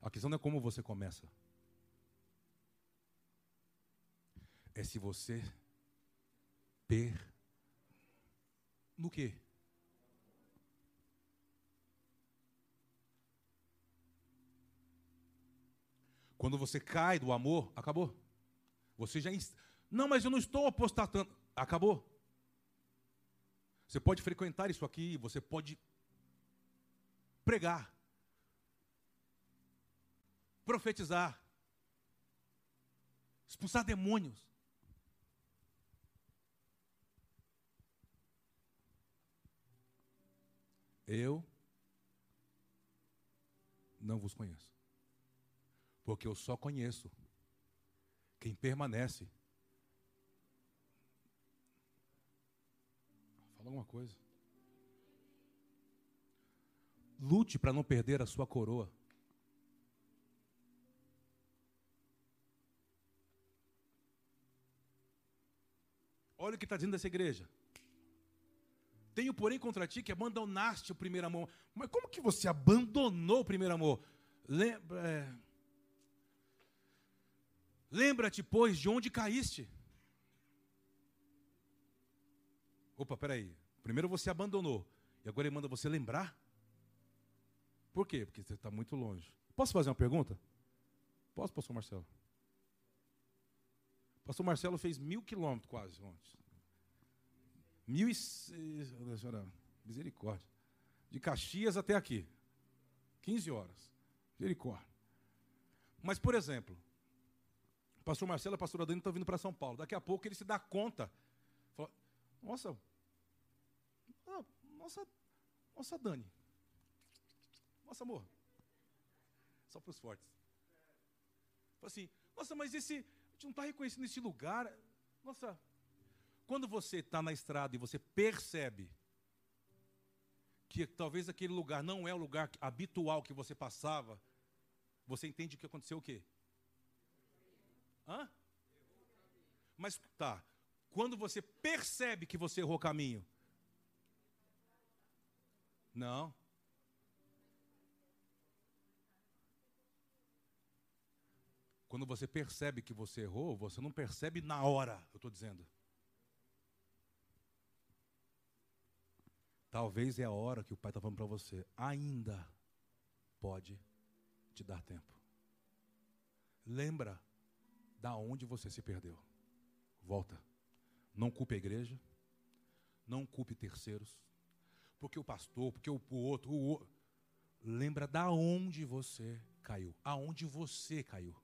A questão não é como você começa. É se você per no quê? Quando você cai do amor, acabou. Você já. Não, mas eu não estou apostatando. Acabou. Você pode frequentar isso aqui, você pode pregar, profetizar, expulsar demônios. Eu não vos conheço porque eu só conheço quem permanece. Fala alguma coisa. Lute para não perder a sua coroa. Olha o que está dizendo dessa igreja. Tenho, porém, contra ti que abandonaste o primeiro amor. Mas como que você abandonou o primeiro amor? Lembra. É... Lembra-te, pois, de onde caíste. Opa, peraí. Primeiro você abandonou. E agora ele manda você lembrar? Por quê? Porque você está muito longe. Posso fazer uma pergunta? Posso, pastor Marcelo? Pastor Marcelo fez mil quilômetros quase ontem. Mil e... Senhora, misericórdia. De Caxias até aqui. 15 horas. Misericórdia. Mas, por exemplo, pastor Marcelo e a pastora Dani estão vindo para São Paulo. Daqui a pouco ele se dá conta. Fala, nossa, ah, nossa, nossa Dani, Nossa, amor. Só para os fortes. Fala assim, nossa, mas esse. A gente não está reconhecendo esse lugar. Nossa. Quando você está na estrada e você percebe que talvez aquele lugar não é o lugar habitual que você passava, você entende que aconteceu o quê? Hã? Mas tá. Quando você percebe que você errou o caminho. Não. Quando você percebe que você errou, você não percebe na hora, eu estou dizendo. Talvez é a hora que o Pai está falando para você. Ainda pode te dar tempo. Lembra da onde você se perdeu. Volta. Não culpe a igreja. Não culpe terceiros. Porque o pastor, porque o, outro, o outro. Lembra da onde você caiu. Aonde você caiu.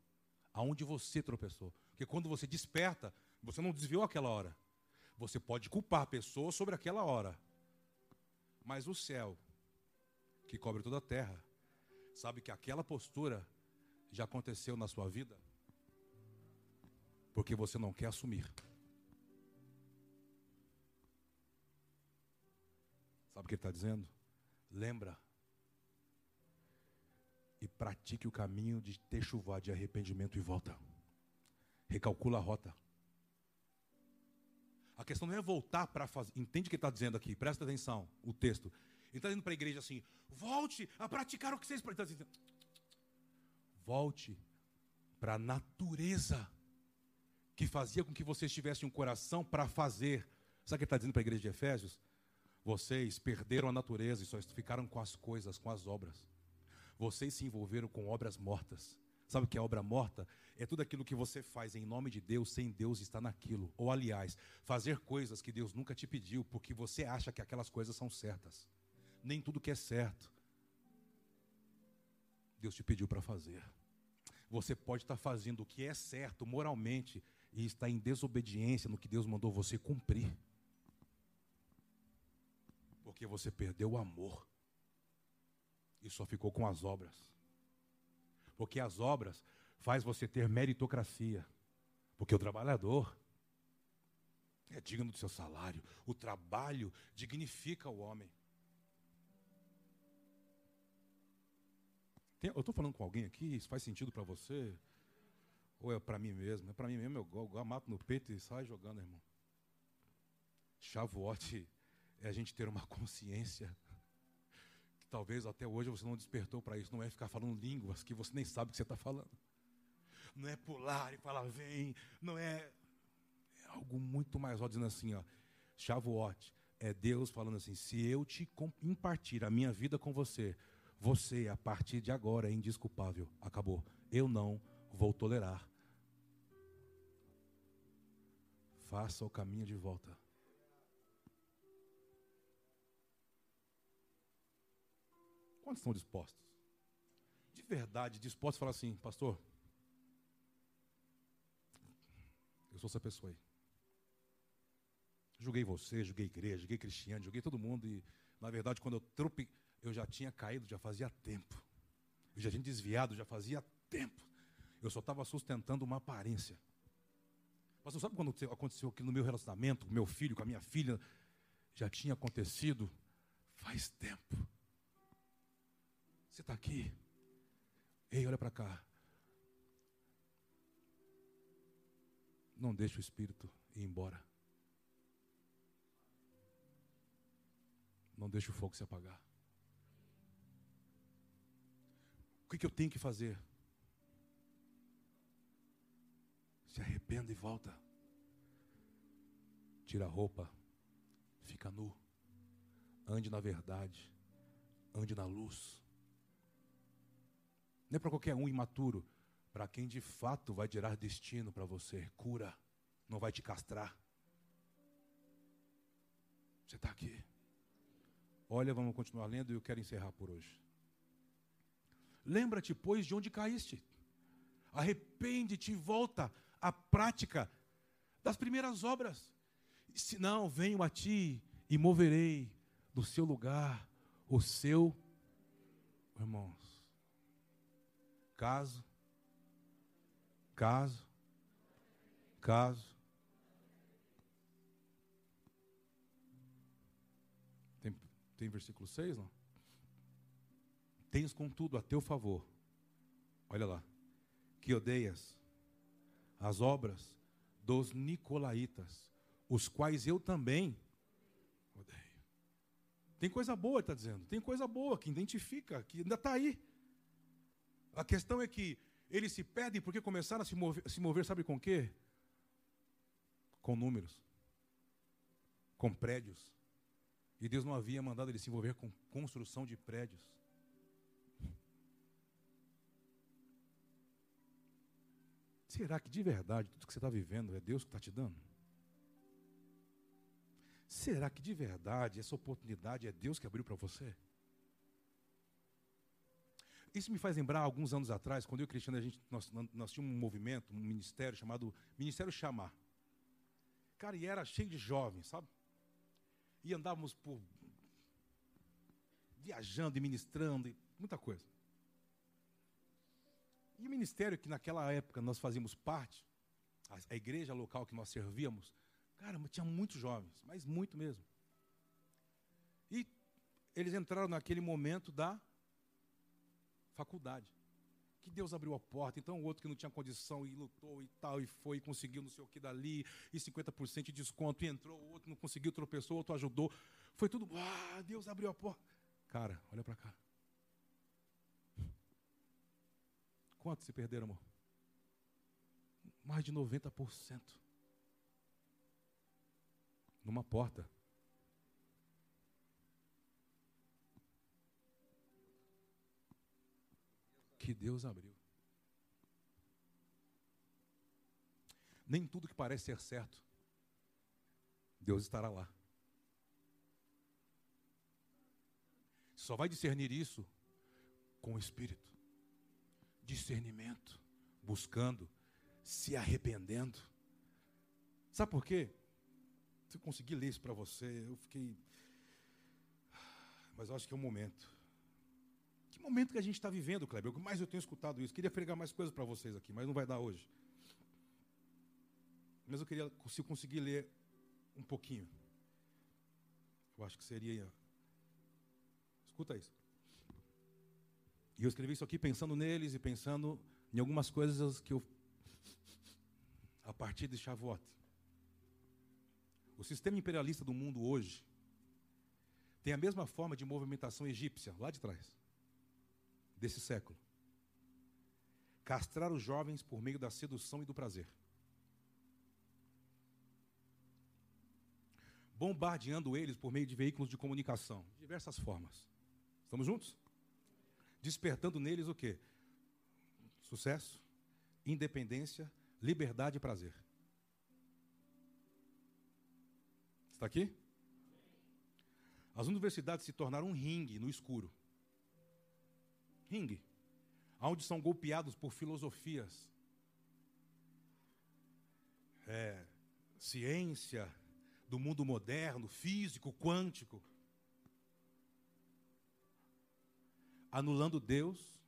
Aonde você tropeçou. Porque quando você desperta, você não desviou aquela hora. Você pode culpar a pessoa sobre aquela hora. Mas o céu, que cobre toda a terra, sabe que aquela postura já aconteceu na sua vida? Porque você não quer assumir. Sabe o que ele está dizendo? Lembra e pratique o caminho de chuva de arrependimento e volta. Recalcula a rota. A questão não é voltar para fazer. Entende o que ele está dizendo aqui? Presta atenção, o texto. Ele está indo para a igreja assim: volte a praticar o que vocês. Ele tá dizendo, volte para a natureza que fazia com que vocês tivessem um coração para fazer. Sabe o que ele está dizendo para a igreja de Efésios? Vocês perderam a natureza e só ficaram com as coisas, com as obras. Vocês se envolveram com obras mortas. Sabe o que é obra morta? É tudo aquilo que você faz em nome de Deus, sem Deus estar naquilo. Ou, aliás, fazer coisas que Deus nunca te pediu, porque você acha que aquelas coisas são certas. Nem tudo que é certo, Deus te pediu para fazer. Você pode estar fazendo o que é certo moralmente e está em desobediência no que Deus mandou você cumprir. Porque você perdeu o amor e só ficou com as obras. Porque as obras faz você ter meritocracia. Porque o trabalhador é digno do seu salário. O trabalho dignifica o homem. Tem, eu estou falando com alguém aqui, isso faz sentido para você? Ou é para mim mesmo? É para mim mesmo, eu, eu mato no peito e sai jogando, irmão. Chavote é a gente ter uma consciência Talvez até hoje você não despertou para isso. Não é ficar falando línguas que você nem sabe o que você está falando. Não é pular e falar vem. Não é, é algo muito mais ó, dizendo assim, ó. Shavuot é Deus falando assim: se eu te impartir a minha vida com você, você a partir de agora é indisculpável. Acabou. Eu não vou tolerar. Faça o caminho de volta. Quantos estão dispostos? De verdade, dispostos a falar assim, pastor, eu sou essa pessoa aí. Julguei você, julguei igreja, julguei cristiano, julguei todo mundo e, na verdade, quando eu trupe, eu já tinha caído, já fazia tempo. Eu já tinha desviado, já fazia tempo. Eu só estava sustentando uma aparência. Mas sabe quando aconteceu aquilo no meu relacionamento, com meu filho, com a minha filha? Já tinha acontecido faz tempo. Você está aqui? Ei, olha para cá. Não deixe o Espírito ir embora. Não deixe o fogo se apagar. O que, que eu tenho que fazer? Se arrependa e volta. Tira a roupa. Fica nu. Ande na verdade. Ande na luz. Não é para qualquer um imaturo. Para quem de fato vai gerar destino para você. Cura. Não vai te castrar. Você está aqui. Olha, vamos continuar lendo e eu quero encerrar por hoje. Lembra-te, pois, de onde caíste. Arrepende-te e volta à prática das primeiras obras. Se não, venho a ti e moverei do seu lugar o seu Irmãos, caso, caso, caso. Tem, tem versículo 6, não? Tens contudo a teu favor, olha lá, que odeias as obras dos nicolaítas, os quais eu também odeio. Tem coisa boa, está dizendo. Tem coisa boa que identifica, que ainda está aí. A questão é que eles se perdem porque começaram a se mover, se mover, sabe com quê? Com números, com prédios. E Deus não havia mandado ele se envolver com construção de prédios. Será que de verdade tudo que você está vivendo é Deus que está te dando? Será que de verdade essa oportunidade é Deus que abriu para você? Isso me faz lembrar alguns anos atrás, quando eu e Cristiano, a gente, nós, nós tínhamos um movimento, um ministério chamado Ministério Chamar. Cara, e era cheio de jovens, sabe? E andávamos por. viajando e ministrando, e muita coisa. E o ministério que naquela época nós fazíamos parte, a, a igreja local que nós servíamos, Cara, tinha muitos jovens, mas muito mesmo. E eles entraram naquele momento da faculdade. Que Deus abriu a porta. Então o outro que não tinha condição e lutou e tal, e foi, e conseguiu não sei o que dali, e 50% de desconto, e entrou, o outro não conseguiu, tropeçou, o outro ajudou. Foi tudo, ah, Deus abriu a porta. Cara, olha para cá. Quantos se perderam, amor? Mais de 90% numa porta. Que Deus abriu. Nem tudo que parece ser certo, Deus estará lá. Só vai discernir isso com o Espírito. Discernimento, buscando, se arrependendo. Sabe por quê? Se eu conseguir ler isso para você, eu fiquei. Mas eu acho que é o momento. Momento que a gente está vivendo, Kleber? O que mais eu tenho escutado isso. Queria pregar mais coisas para vocês aqui, mas não vai dar hoje. Mas eu queria, se conseguir ler um pouquinho. Eu acho que seria. Escuta isso. E eu escrevi isso aqui pensando neles e pensando em algumas coisas que eu. A partir de Shavuot. O sistema imperialista do mundo hoje tem a mesma forma de movimentação egípcia, lá de trás, desse século. Castrar os jovens por meio da sedução e do prazer. Bombardeando eles por meio de veículos de comunicação, de diversas formas. Estamos juntos? Despertando neles o quê? Sucesso, independência, liberdade e prazer. Está aqui? As universidades se tornaram um ringue no escuro. Ringue. Onde são golpeados por filosofias. É, ciência do mundo moderno, físico, quântico. Anulando Deus,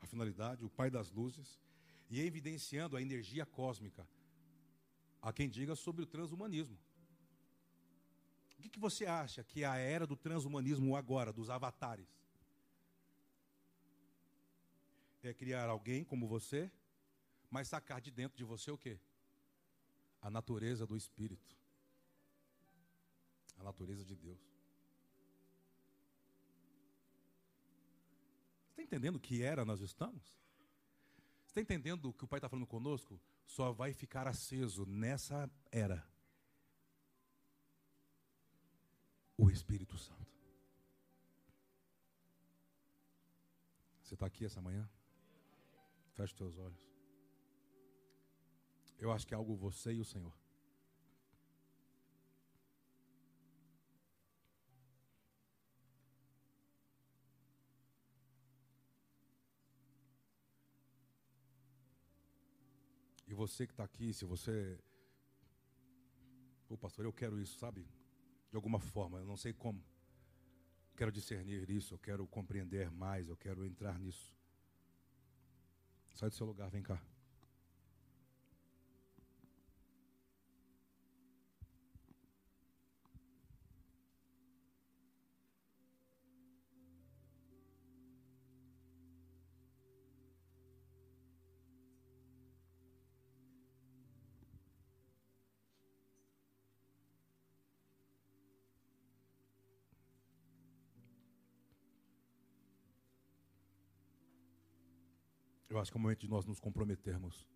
a finalidade, o Pai das luzes, e evidenciando a energia cósmica. Há quem diga sobre o transhumanismo. O que, que você acha que é a era do transhumanismo agora, dos avatares? É criar alguém como você, mas sacar de dentro de você o quê? A natureza do Espírito. A natureza de Deus. Você está entendendo que era nós estamos? Você está entendendo que o Pai está falando conosco? Só vai ficar aceso nessa era o Espírito Santo. Você está aqui essa manhã? Feche teus olhos. Eu acho que é algo você e o Senhor. E você que está aqui, se você. Ô pastor, eu quero isso, sabe? de alguma forma, eu não sei como. Quero discernir isso, eu quero compreender mais, eu quero entrar nisso. Sai do seu lugar, vem cá. Eu acho que é o momento de nós nos comprometermos,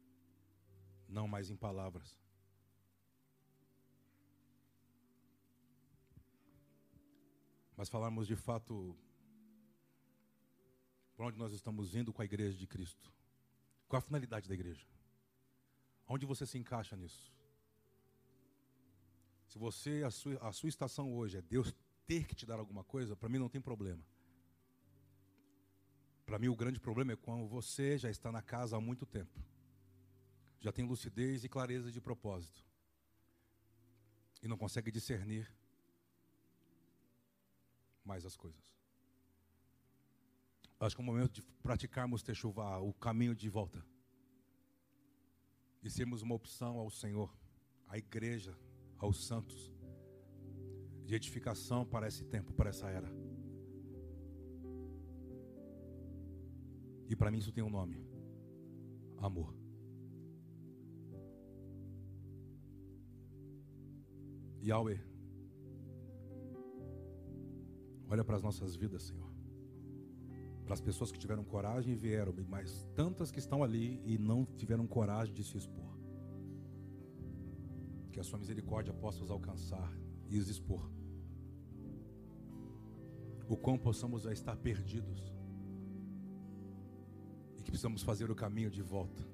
não mais em palavras. Mas falarmos de fato para onde nós estamos indo com a igreja de Cristo. Qual a finalidade da igreja? Onde você se encaixa nisso? Se você, a sua, a sua estação hoje é Deus ter que te dar alguma coisa, para mim não tem problema. Para mim, o grande problema é quando você já está na casa há muito tempo, já tem lucidez e clareza de propósito, e não consegue discernir mais as coisas. Acho que é o momento de praticarmos Techuvá, o caminho de volta, e sermos uma opção ao Senhor, à igreja, aos santos, de edificação para esse tempo, para essa era. E para mim isso tem um nome: amor. Yahweh, olha para as nossas vidas, Senhor. Para as pessoas que tiveram coragem e vieram, mas tantas que estão ali e não tiveram coragem de se expor. Que a sua misericórdia possa os alcançar e os expor. O quão possamos estar perdidos precisamos fazer o caminho de volta.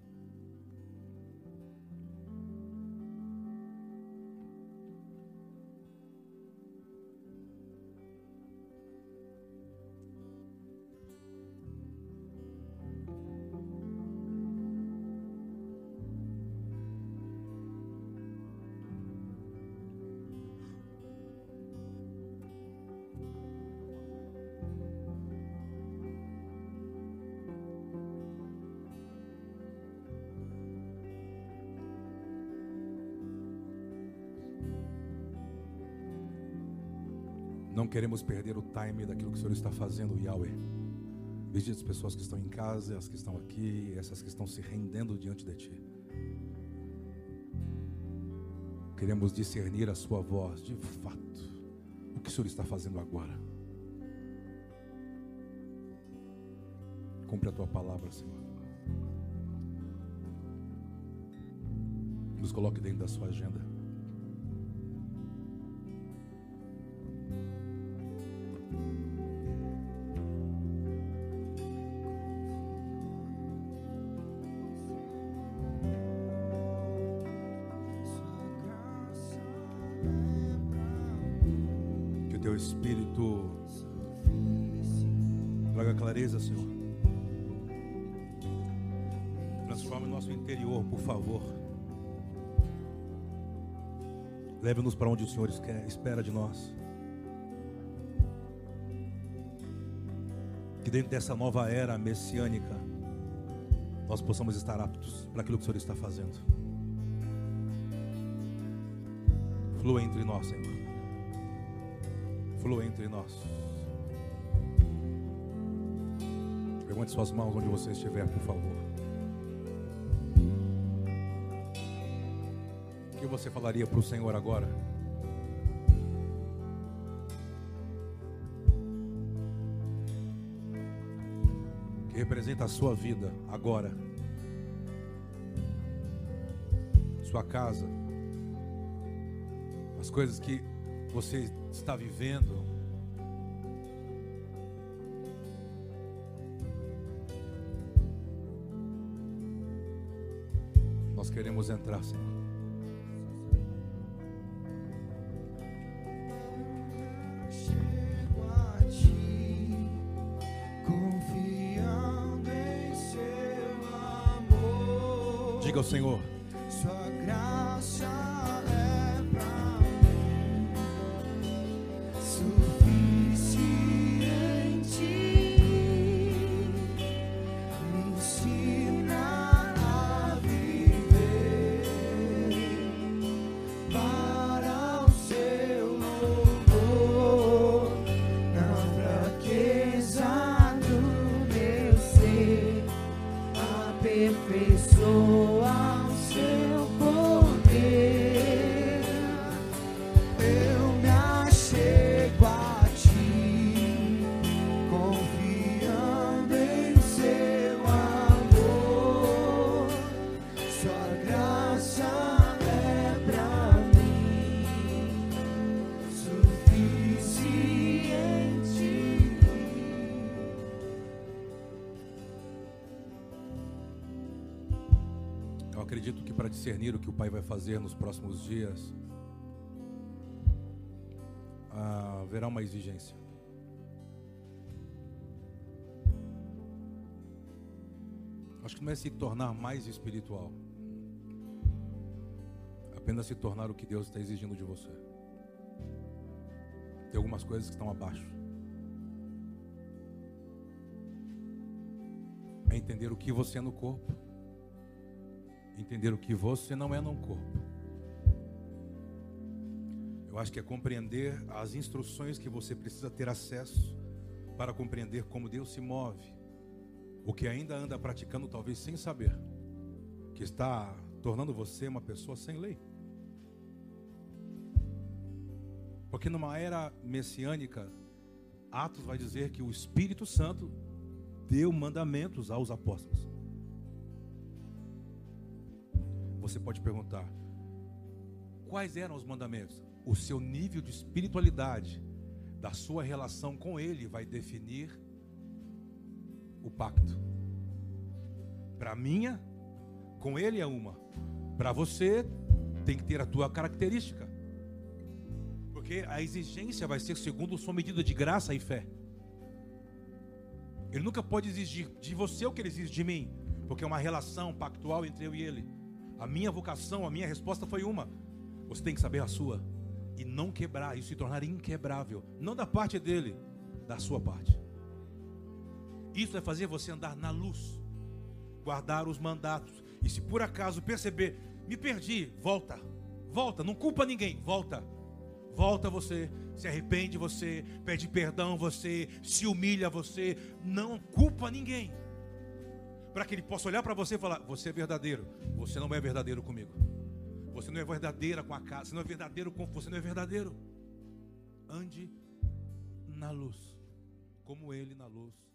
Não queremos perder o time daquilo que o Senhor está fazendo, Yahweh. Visite as pessoas que estão em casa, as que estão aqui, essas que estão se rendendo diante de Ti. Queremos discernir a Sua voz, de fato, o que o Senhor está fazendo agora. Cumpre a Tua palavra, Senhor. Nos coloque dentro da Sua agenda. Leve-nos para onde o Senhor espera de nós. Que dentro dessa nova era messiânica, nós possamos estar aptos para aquilo que o Senhor está fazendo. Flua entre nós, Senhor. Flua entre nós. Levante suas mãos onde você estiver, por favor. Você falaria para o Senhor agora? Que representa a sua vida agora, sua casa, as coisas que você está vivendo. Nós queremos entrar, Senhor. Senhor. Fazer nos próximos dias, haverá uma exigência. Acho que não é se tornar mais espiritual, apenas se tornar o que Deus está exigindo de você. Tem algumas coisas que estão abaixo. É entender o que você é no corpo, entender o que você não é no corpo. Eu acho que é compreender as instruções que você precisa ter acesso para compreender como Deus se move. O que ainda anda praticando, talvez sem saber, que está tornando você uma pessoa sem lei. Porque numa era messiânica, Atos vai dizer que o Espírito Santo deu mandamentos aos apóstolos. Você pode perguntar: quais eram os mandamentos? O seu nível de espiritualidade, da sua relação com Ele, vai definir o pacto. Para minha, com Ele é uma. Para você, tem que ter a tua característica. Porque a exigência vai ser segundo sua medida de graça e fé. Ele nunca pode exigir de você o que ele exige de mim, porque é uma relação pactual entre eu e ele. A minha vocação, a minha resposta foi uma. Você tem que saber a sua e não quebrar, isso se tornar inquebrável, não da parte dele, da sua parte. Isso vai fazer você andar na luz, guardar os mandatos. E se por acaso perceber, me perdi, volta, volta, não culpa ninguém, volta volta você, se arrepende você, pede perdão você, se humilha você, não culpa ninguém. Para que ele possa olhar para você e falar: Você é verdadeiro, você não é verdadeiro comigo. Você não é verdadeira com a casa, você não é verdadeiro com você não é verdadeiro. Ande na luz, como ele na luz.